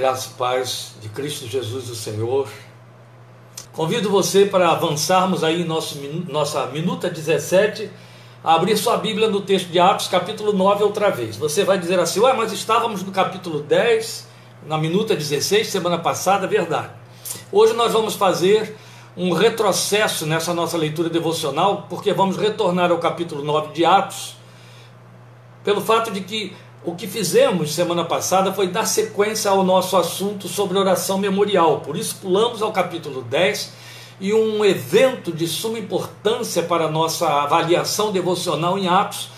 Graça e paz de Cristo Jesus, o Senhor. Convido você para avançarmos aí nosso, nossa minuta 17, a abrir sua Bíblia no texto de Atos, capítulo 9, outra vez. Você vai dizer assim, ué, mas estávamos no capítulo 10, na minuta 16, semana passada, verdade. Hoje nós vamos fazer um retrocesso nessa nossa leitura devocional, porque vamos retornar ao capítulo 9 de Atos, pelo fato de que o que fizemos semana passada foi dar sequência ao nosso assunto sobre oração memorial. Por isso pulamos ao capítulo 10 e um evento de suma importância para a nossa avaliação devocional em Atos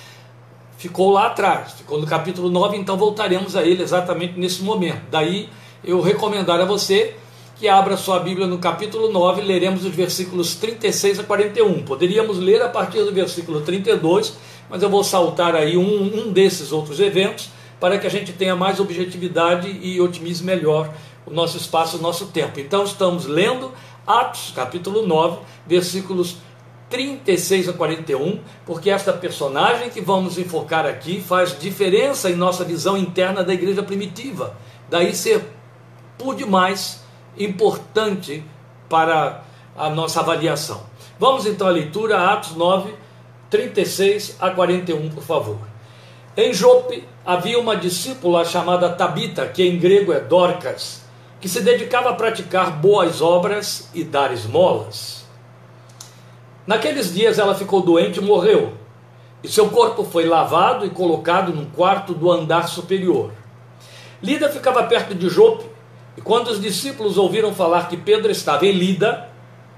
ficou lá atrás, ficou no capítulo 9, então voltaremos a ele exatamente nesse momento. Daí eu recomendar a você que abra sua Bíblia no capítulo 9, leremos os versículos 36 a 41. Poderíamos ler a partir do versículo 32 mas eu vou saltar aí um, um desses outros eventos para que a gente tenha mais objetividade e otimize melhor o nosso espaço, o nosso tempo. Então estamos lendo Atos, capítulo 9, versículos 36 a 41, porque esta personagem que vamos enfocar aqui faz diferença em nossa visão interna da igreja primitiva. Daí ser por demais importante para a nossa avaliação. Vamos então à leitura, Atos 9, 36 a 41, por favor. Em Jope havia uma discípula chamada Tabita, que em grego é Dorcas, que se dedicava a praticar boas obras e dar esmolas. Naqueles dias ela ficou doente e morreu, e seu corpo foi lavado e colocado num quarto do andar superior. Lida ficava perto de Jope, e quando os discípulos ouviram falar que Pedro estava em Lida,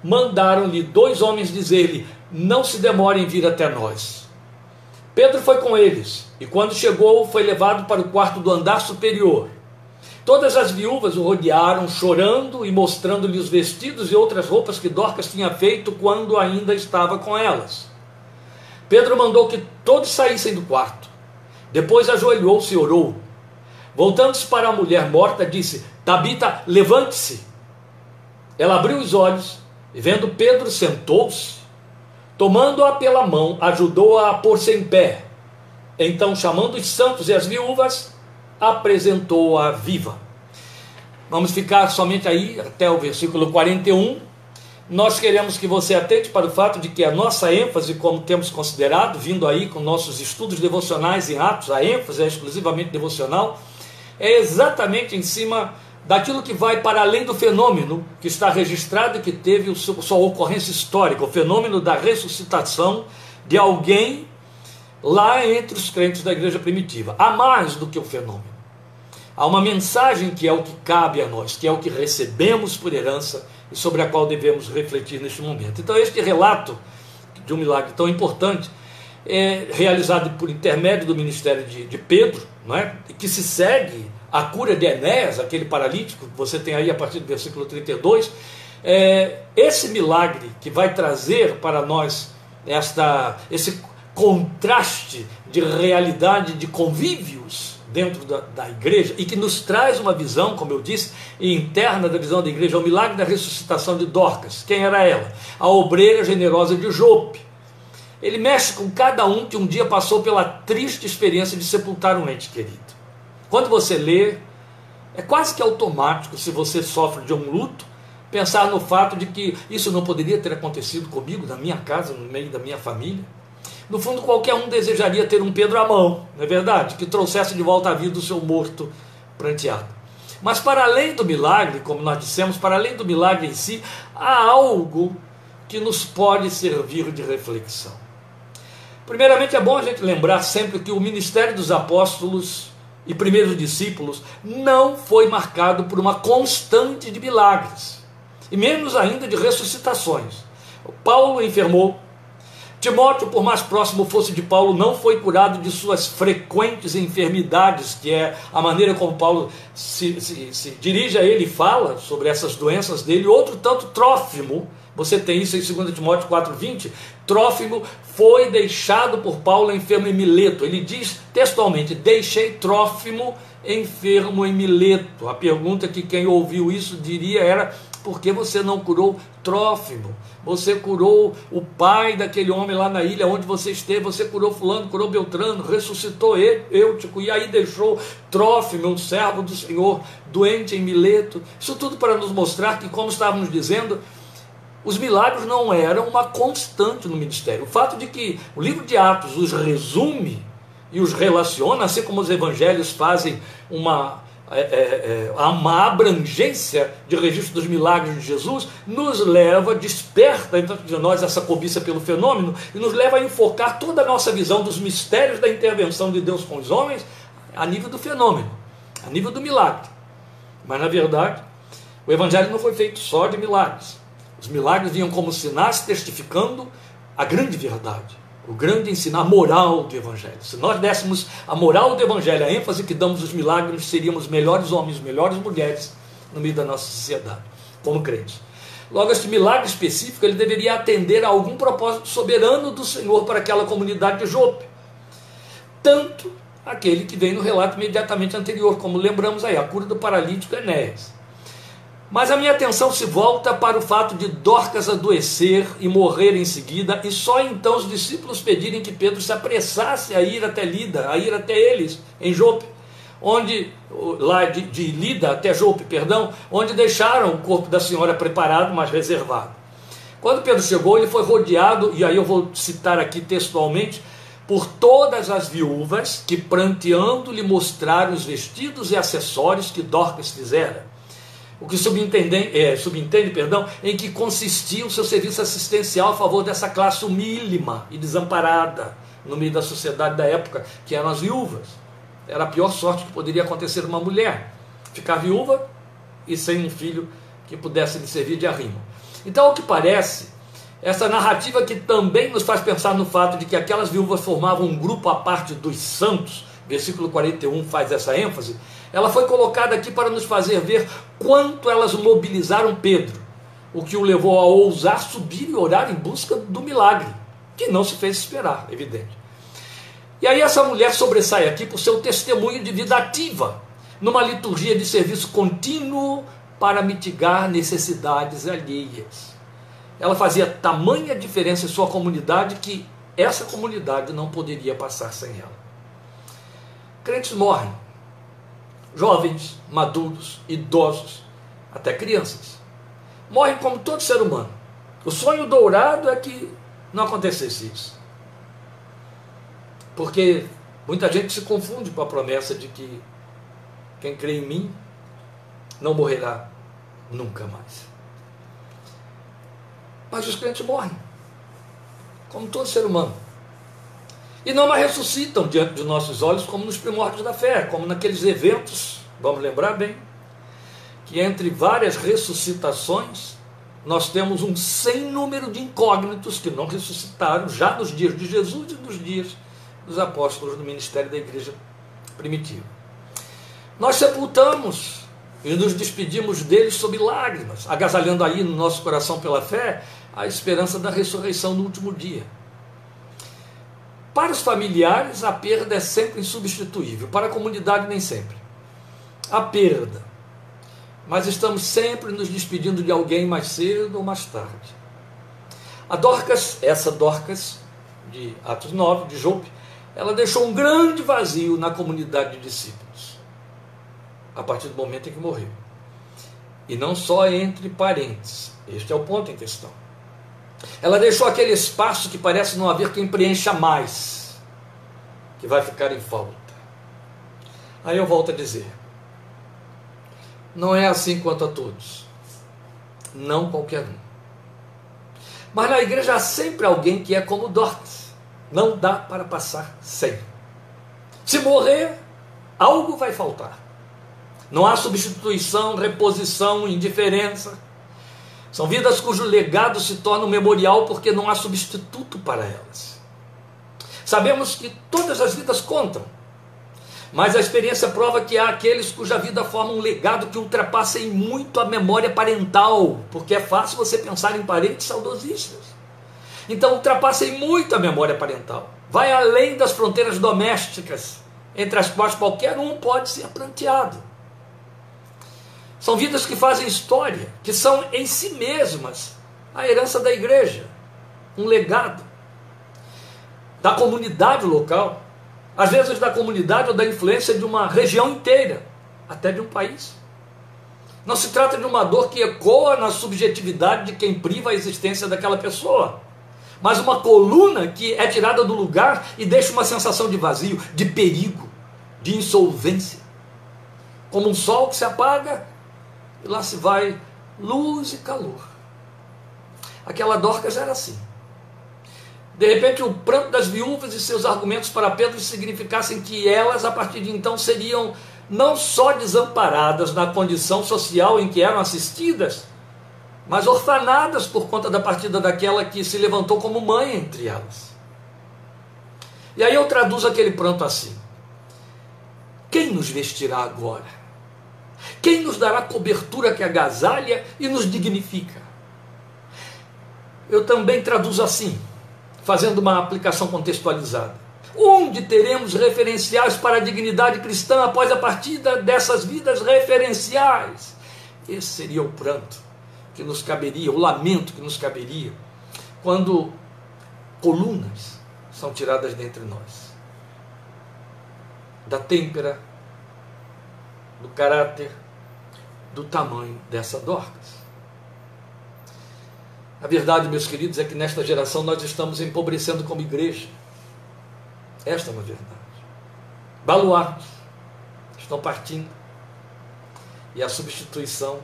mandaram-lhe dois homens dizer-lhe: não se demore em vir até nós. Pedro foi com eles, e quando chegou, foi levado para o quarto do andar superior. Todas as viúvas o rodearam, chorando e mostrando-lhe os vestidos e outras roupas que Dorcas tinha feito quando ainda estava com elas. Pedro mandou que todos saíssem do quarto. Depois ajoelhou-se e orou. Voltando-se para a mulher morta, disse: Tabita, levante-se. Ela abriu os olhos e, vendo Pedro, sentou-se. Tomando-a pela mão, ajudou-a a pôr-se em pé. Então, chamando os santos e as viúvas, apresentou-a viva. Vamos ficar somente aí até o versículo 41. Nós queremos que você atente para o fato de que a nossa ênfase, como temos considerado, vindo aí com nossos estudos devocionais em Atos, a ênfase é exclusivamente devocional, é exatamente em cima daquilo que vai para além do fenômeno que está registrado e que teve sua ocorrência histórica, o fenômeno da ressuscitação de alguém lá entre os crentes da igreja primitiva. Há mais do que o fenômeno. Há uma mensagem que é o que cabe a nós, que é o que recebemos por herança e sobre a qual devemos refletir neste momento. Então, este relato de um milagre tão importante é realizado por intermédio do ministério de, de Pedro, não é? que se segue a cura de Enéas, aquele paralítico, que você tem aí a partir do versículo 32, é, esse milagre que vai trazer para nós esta, esse contraste de realidade, de convívios dentro da, da, igreja e que nos traz uma visão, como eu disse, interna da visão da igreja, o milagre da ressuscitação de Dorcas. Quem era ela? A obreira generosa de Jope. Ele mexe com cada um que um dia passou pela triste experiência de sepultar um ente querido. Quando você lê, é quase que automático, se você sofre de um luto, pensar no fato de que isso não poderia ter acontecido comigo, na minha casa, no meio da minha família. No fundo, qualquer um desejaria ter um Pedro à mão, não é verdade? Que trouxesse de volta à vida o seu morto pranteado. Mas para além do milagre, como nós dissemos, para além do milagre em si, há algo que nos pode servir de reflexão. Primeiramente, é bom a gente lembrar sempre que o ministério dos apóstolos e primeiros discípulos não foi marcado por uma constante de milagres, e menos ainda de ressuscitações. Paulo enfermou, Timóteo, por mais próximo fosse de Paulo, não foi curado de suas frequentes enfermidades, que é a maneira como Paulo se, se, se dirige a ele e fala sobre essas doenças dele. Outro tanto, Trófimo, você tem isso em 2 Timóteo 4,20. Trófimo foi deixado por Paulo enfermo em Mileto. Ele diz textualmente: Deixei Trófimo enfermo em Mileto. A pergunta que quem ouviu isso diria era: porque você não curou Trófimo, você curou o pai daquele homem lá na ilha onde você esteve, você curou fulano, curou Beltrano, ressuscitou Eutico e aí deixou Trófimo, um servo do Senhor, doente em Mileto. Isso tudo para nos mostrar que, como estávamos dizendo, os milagres não eram uma constante no ministério. O fato de que o livro de Atos os resume e os relaciona, assim como os evangelhos fazem uma, é, é, é uma abrangência de registro dos milagres de Jesus, nos leva, desperta dentro de nós essa cobiça pelo fenômeno e nos leva a enfocar toda a nossa visão dos mistérios da intervenção de Deus com os homens a nível do fenômeno, a nível do milagre. Mas na verdade, o evangelho não foi feito só de milagres. Os milagres vinham como sinais testificando a grande verdade, o grande ensino, a moral do Evangelho. Se nós dessemos a moral do Evangelho, a ênfase que damos aos milagres, seríamos melhores homens, melhores mulheres no meio da nossa sociedade, como crentes. Logo, este milagre específico ele deveria atender a algum propósito soberano do Senhor para aquela comunidade de Jope. Tanto aquele que vem no relato imediatamente anterior, como lembramos aí, a cura do paralítico Enéas. Mas a minha atenção se volta para o fato de Dorcas adoecer e morrer em seguida, e só então os discípulos pedirem que Pedro se apressasse a ir até Lida, a ir até eles, em Jope, onde, lá de, de Lida até Jope, perdão, onde deixaram o corpo da senhora preparado, mas reservado. Quando Pedro chegou, ele foi rodeado, e aí eu vou citar aqui textualmente, por todas as viúvas que, pranteando, lhe mostraram os vestidos e acessórios que Dorcas fizera o que subentende, é, subentende perdão, em que consistia o seu serviço assistencial a favor dessa classe humílima e desamparada no meio da sociedade da época, que eram as viúvas. Era a pior sorte que poderia acontecer uma mulher, ficar viúva e sem um filho que pudesse lhe servir de arrimo. Então, ao que parece, essa narrativa que também nos faz pensar no fato de que aquelas viúvas formavam um grupo à parte dos santos, versículo 41 faz essa ênfase, ela foi colocada aqui para nos fazer ver quanto elas mobilizaram Pedro, o que o levou a ousar subir e orar em busca do milagre, que não se fez esperar, evidente. E aí essa mulher sobressai aqui por seu testemunho de vida ativa, numa liturgia de serviço contínuo para mitigar necessidades alheias. Ela fazia tamanha diferença em sua comunidade que essa comunidade não poderia passar sem ela. Crentes morrem, jovens, maduros, idosos, até crianças. Morrem como todo ser humano. O sonho dourado é que não acontecesse isso. Porque muita gente se confunde com a promessa de que quem crê em mim não morrerá nunca mais. Mas os crentes morrem, como todo ser humano. E não mais ressuscitam diante de nossos olhos, como nos primórdios da fé, como naqueles eventos, vamos lembrar bem, que entre várias ressuscitações, nós temos um sem número de incógnitos que não ressuscitaram já nos dias de Jesus e nos dias dos apóstolos do ministério da igreja primitiva. Nós sepultamos e nos despedimos deles sob lágrimas, agasalhando aí no nosso coração pela fé a esperança da ressurreição no último dia. Para os familiares, a perda é sempre insubstituível, para a comunidade, nem sempre. A perda. Mas estamos sempre nos despedindo de alguém mais cedo ou mais tarde. A Dorcas, essa Dorcas, de Atos 9, de Jope, ela deixou um grande vazio na comunidade de discípulos, a partir do momento em que morreu. E não só entre parentes, este é o ponto em questão. Ela deixou aquele espaço que parece não haver quem preencha mais, que vai ficar em falta. Aí eu volto a dizer: não é assim quanto a todos, não qualquer um. Mas na igreja há sempre alguém que é como Dorcas, não dá para passar sem. Se morrer, algo vai faltar. Não há substituição, reposição, indiferença. São vidas cujo legado se torna um memorial porque não há substituto para elas. Sabemos que todas as vidas contam, mas a experiência prova que há aqueles cuja vida forma um legado que ultrapassa em muito a memória parental, porque é fácil você pensar em parentes saudosistas. Então ultrapassa em muito a memória parental. Vai além das fronteiras domésticas, entre as quais qualquer um pode ser pranteado. São vidas que fazem história, que são em si mesmas a herança da igreja, um legado da comunidade local, às vezes da comunidade ou da influência de uma região inteira, até de um país. Não se trata de uma dor que ecoa na subjetividade de quem priva a existência daquela pessoa, mas uma coluna que é tirada do lugar e deixa uma sensação de vazio, de perigo, de insolvência. Como um sol que se apaga e lá se vai luz e calor. Aquela Dorcas era assim. De repente, o pranto das viúvas e seus argumentos para Pedro significassem que elas, a partir de então, seriam não só desamparadas na condição social em que eram assistidas, mas orfanadas por conta da partida daquela que se levantou como mãe entre elas. E aí eu traduzo aquele pranto assim: Quem nos vestirá agora? Quem nos dará cobertura que agasalha e nos dignifica? Eu também traduzo assim, fazendo uma aplicação contextualizada. Onde teremos referenciais para a dignidade cristã após a partida dessas vidas referenciais? Esse seria o pranto que nos caberia, o lamento que nos caberia, quando colunas são tiradas dentre nós. Da têmpera, do caráter, do tamanho dessa Dorcas. A verdade, meus queridos, é que nesta geração nós estamos empobrecendo como igreja. Esta é uma verdade. Baluartes estão partindo e a substituição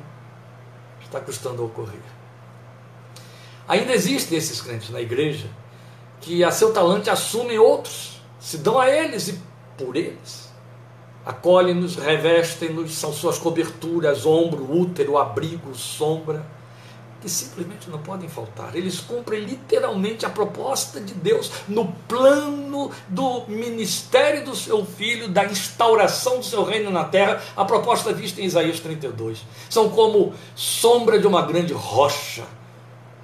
está custando a ocorrer. Ainda existem esses crentes na igreja que a seu talante assumem outros, se dão a eles e por eles. Acolhem-nos, revestem-nos, são suas coberturas, ombro, útero, abrigo, sombra que simplesmente não podem faltar. Eles cumprem literalmente a proposta de Deus no plano do ministério do seu filho, da instauração do seu reino na terra, a proposta vista em Isaías 32. São como sombra de uma grande rocha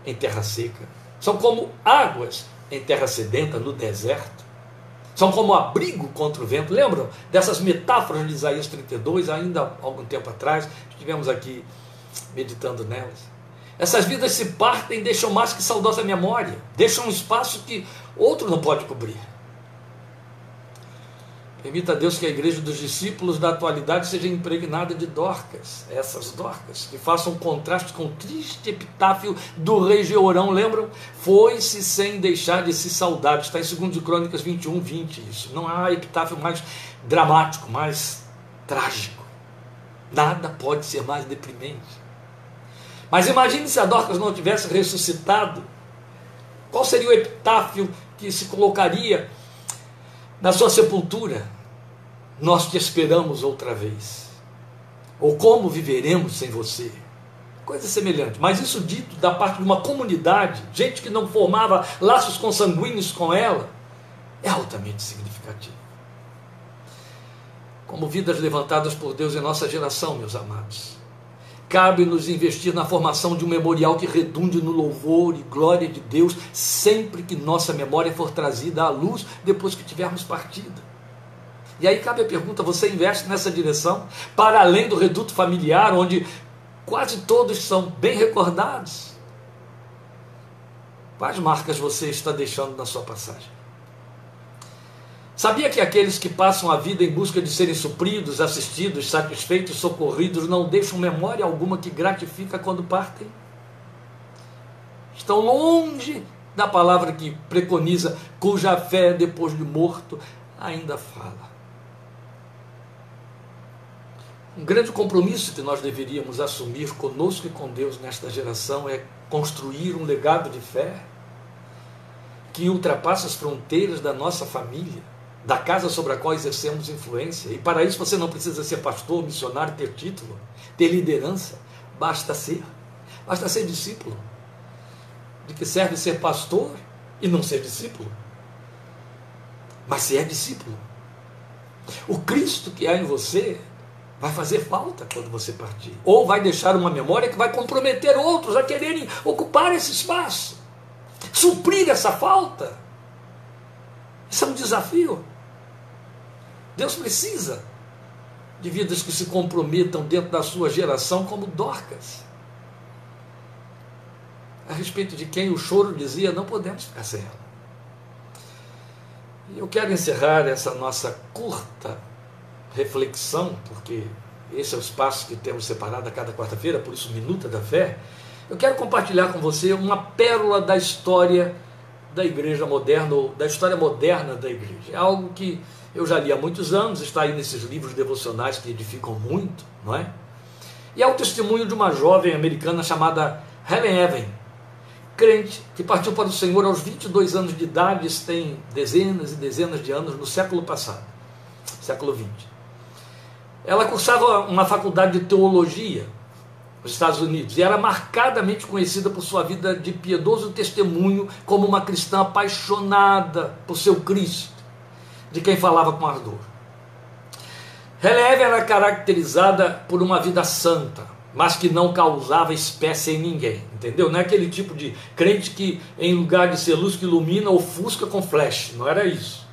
em terra seca. São como águas em terra sedenta, no deserto. São como abrigo contra o vento. Lembram dessas metáforas de Isaías 32, ainda há algum tempo atrás? Estivemos aqui meditando nelas. Essas vidas se partem deixam mais que saudosa memória, deixam um espaço que outro não pode cobrir. Permita a Deus que a igreja dos discípulos da atualidade seja impregnada de dorcas, essas dorcas, que façam contraste com o triste epitáfio do rei Jeorão, lembram? Foi-se sem deixar de se saudar, está em 2 Crônicas 21, 20, isso. Não há epitáfio mais dramático, mais trágico. Nada pode ser mais deprimente. Mas imagine se a Dorcas não tivesse ressuscitado. Qual seria o epitáfio que se colocaria na sua sepultura? Nós te esperamos outra vez. Ou como viveremos sem você? Coisa semelhante. Mas isso dito da parte de uma comunidade, gente que não formava laços consanguíneos com ela, é altamente significativo. Como vidas levantadas por Deus em nossa geração, meus amados Cabe-nos investir na formação de um memorial que redunde no louvor e glória de Deus sempre que nossa memória for trazida à luz depois que tivermos partido. E aí cabe a pergunta: você investe nessa direção? Para além do reduto familiar, onde quase todos são bem recordados? Quais marcas você está deixando na sua passagem? Sabia que aqueles que passam a vida em busca de serem supridos, assistidos, satisfeitos, socorridos, não deixam memória alguma que gratifica quando partem? Estão longe da palavra que preconiza, cuja fé, depois de morto, ainda fala. Um grande compromisso que nós deveríamos assumir conosco e com Deus nesta geração é construir um legado de fé que ultrapassa as fronteiras da nossa família da casa sobre a qual exercemos influência. E para isso você não precisa ser pastor, missionário, ter título, ter liderança. Basta ser. Basta ser discípulo. De que serve ser pastor e não ser discípulo? Mas se é discípulo. O Cristo que há em você vai fazer falta quando você partir. Ou vai deixar uma memória que vai comprometer outros a quererem ocupar esse espaço. Suprir essa falta. Isso é um desafio. Deus precisa de vidas que se comprometam dentro da sua geração, como Dorcas. A respeito de quem o choro dizia: não podemos ficar sem ela. E eu quero encerrar essa nossa curta reflexão, porque esse é o espaço que temos separado a cada quarta-feira, por isso, Minuta da Fé. Eu quero compartilhar com você uma pérola da história da igreja moderna, ou da história moderna da igreja. É algo que eu já li há muitos anos, está aí nesses livros devocionais que edificam muito, não é? E é o testemunho de uma jovem americana chamada Helen Evan, crente, que partiu para o Senhor aos 22 anos de idade, tem dezenas e dezenas de anos no século passado, século 20. Ela cursava uma faculdade de teologia nos Estados Unidos e era marcadamente conhecida por sua vida de piedoso testemunho como uma cristã apaixonada por seu Cristo, de quem falava com ardor. Releve era caracterizada por uma vida santa, mas que não causava espécie em ninguém, entendeu? Não é aquele tipo de crente que, em lugar de ser luz que ilumina, ofusca com flash, não era isso.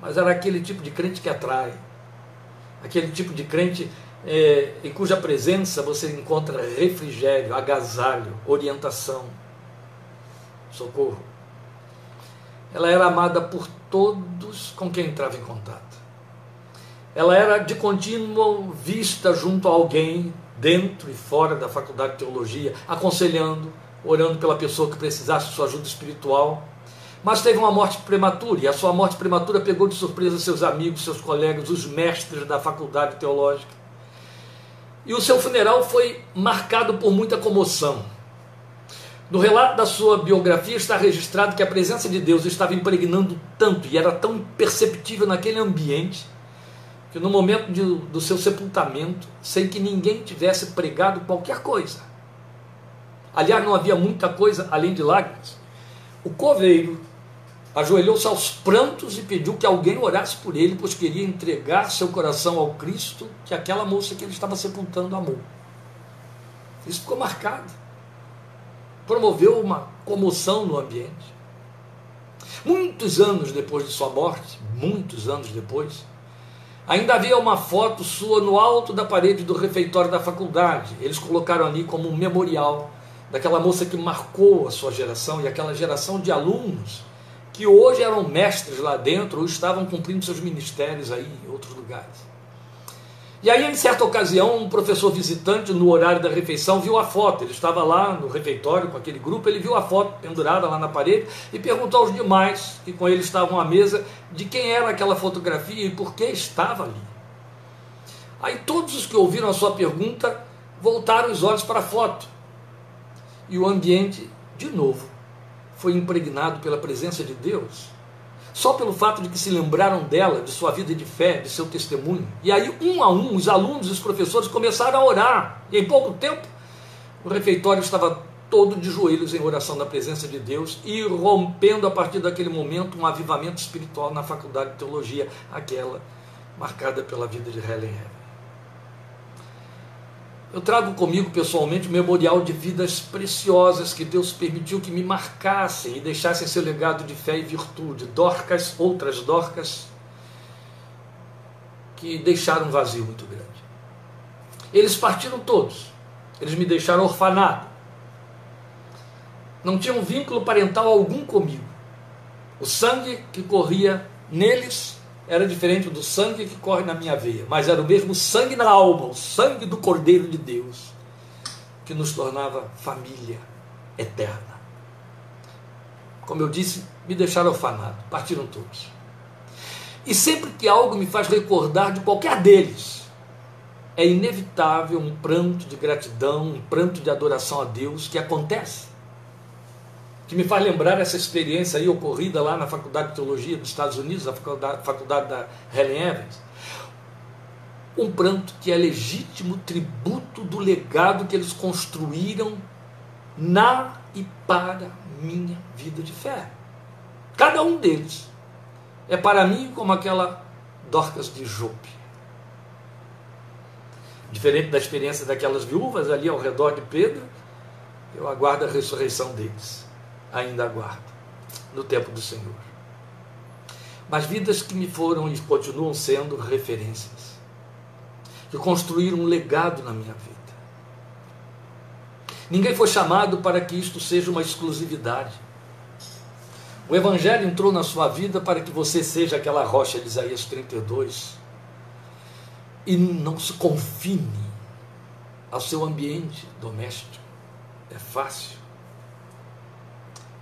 Mas era aquele tipo de crente que atrai, aquele tipo de crente é, em cuja presença você encontra refrigério, agasalho, orientação, socorro. Ela era amada por todos com quem entrava em contato. Ela era de contínuo vista junto a alguém, dentro e fora da faculdade de teologia, aconselhando, orando pela pessoa que precisasse de sua ajuda espiritual. Mas teve uma morte prematura, e a sua morte prematura pegou de surpresa seus amigos, seus colegas, os mestres da faculdade teológica. E o seu funeral foi marcado por muita comoção. No relato da sua biografia está registrado que a presença de Deus estava impregnando tanto e era tão perceptível naquele ambiente que no momento de, do seu sepultamento, sem que ninguém tivesse pregado qualquer coisa, aliás, não havia muita coisa além de lágrimas, o coveiro ajoelhou-se aos prantos e pediu que alguém orasse por ele, pois queria entregar seu coração ao Cristo que aquela moça que ele estava sepultando amou. Isso ficou marcado. Promoveu uma comoção no ambiente. Muitos anos depois de sua morte, muitos anos depois, ainda havia uma foto sua no alto da parede do refeitório da faculdade. Eles colocaram ali como um memorial daquela moça que marcou a sua geração e aquela geração de alunos que hoje eram mestres lá dentro ou estavam cumprindo seus ministérios aí em outros lugares. E aí, em certa ocasião, um professor visitante, no horário da refeição, viu a foto. Ele estava lá no refeitório com aquele grupo, ele viu a foto pendurada lá na parede e perguntou aos demais, que com ele estavam à mesa, de quem era aquela fotografia e por que estava ali. Aí todos os que ouviram a sua pergunta voltaram os olhos para a foto. E o ambiente, de novo, foi impregnado pela presença de Deus, só pelo fato de que se lembraram dela, de sua vida de fé, de seu testemunho. E aí, um a um, os alunos e os professores começaram a orar. E em pouco tempo, o refeitório estava todo de joelhos em oração na presença de Deus e rompendo a partir daquele momento um avivamento espiritual na faculdade de teologia, aquela marcada pela vida de Helen Heaven. Eu trago comigo pessoalmente o memorial de vidas preciosas que Deus permitiu que me marcassem e deixassem seu legado de fé e virtude. Dorcas, outras Dorcas, que deixaram um vazio muito grande. Eles partiram todos. Eles me deixaram orfanado. Não tinham vínculo parental algum comigo. O sangue que corria neles era diferente do sangue que corre na minha veia, mas era o mesmo sangue na alma, o sangue do Cordeiro de Deus, que nos tornava família eterna. Como eu disse, me deixaram orfanado, partiram todos. E sempre que algo me faz recordar de qualquer deles, é inevitável um pranto de gratidão, um pranto de adoração a Deus que acontece que me faz lembrar essa experiência aí ocorrida lá na Faculdade de Teologia dos Estados Unidos, a faculdade, faculdade da Helen Evans. Um pranto que é legítimo tributo do legado que eles construíram na e para minha vida de fé. Cada um deles é para mim como aquela Dorcas de Jope. Diferente da experiência daquelas viúvas ali ao redor de Pedro, eu aguardo a ressurreição deles ainda aguardo no tempo do Senhor. Mas vidas que me foram e continuam sendo referências. de construir um legado na minha vida. Ninguém foi chamado para que isto seja uma exclusividade. O Evangelho entrou na sua vida para que você seja aquela rocha de Isaías 32 e não se confine ao seu ambiente doméstico. É fácil.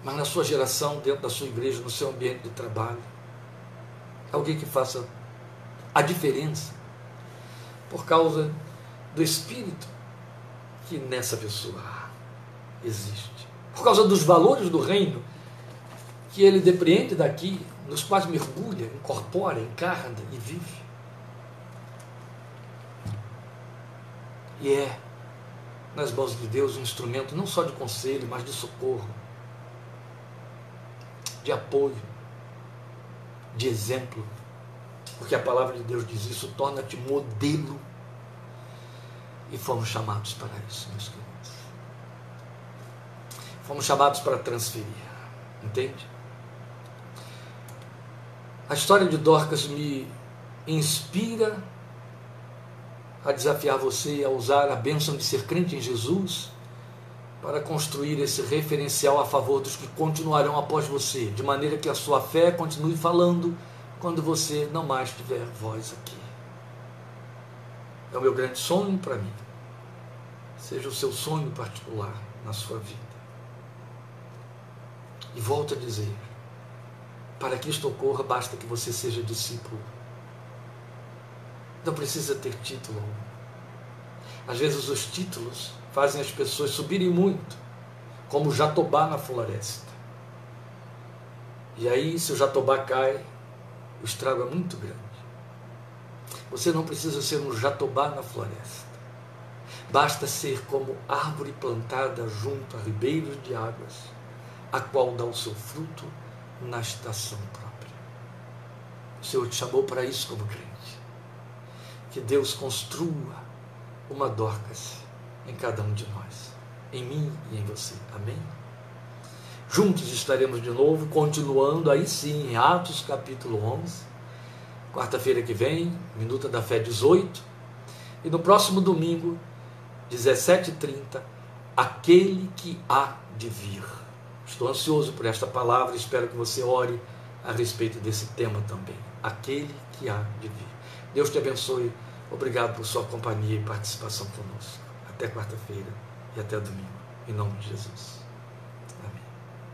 Mas na sua geração, dentro da sua igreja, no seu ambiente de trabalho, alguém que faça a diferença por causa do Espírito que nessa pessoa existe. Por causa dos valores do reino que ele depreende daqui, nos quais mergulha, incorpora, encarna e vive. E é, nas mãos de Deus, um instrumento não só de conselho, mas de socorro, de apoio, de exemplo. Porque a palavra de Deus diz isso, torna-te modelo. E fomos chamados para isso, meus queridos. Fomos chamados para transferir. Entende? A história de Dorcas me inspira a desafiar você a usar a bênção de ser crente em Jesus para construir esse referencial a favor dos que continuarão após você, de maneira que a sua fé continue falando quando você não mais tiver voz aqui. É o meu grande sonho para mim. Seja o seu sonho particular na sua vida. E volto a dizer: para que isto ocorra, basta que você seja discípulo. Não precisa ter título. Às vezes os títulos fazem as pessoas subirem muito, como o jatobá na floresta. E aí, se o jatobá cai, o estrago é muito grande. Você não precisa ser um jatobá na floresta. Basta ser como árvore plantada junto a ribeiros de águas a qual dá o seu fruto na estação própria. O Senhor te chamou para isso como crente. Que Deus construa uma Dorcas em cada um de nós, em mim e em você. Amém? Juntos estaremos de novo, continuando aí sim em Atos capítulo 11, quarta-feira que vem, Minuta da Fé 18, e no próximo domingo, 17h30, aquele que há de vir. Estou ansioso por esta palavra, espero que você ore a respeito desse tema também. Aquele que há de vir. Deus te abençoe. Obrigado por sua companhia e participação conosco. Até quarta-feira e até domingo. Em nome de Jesus.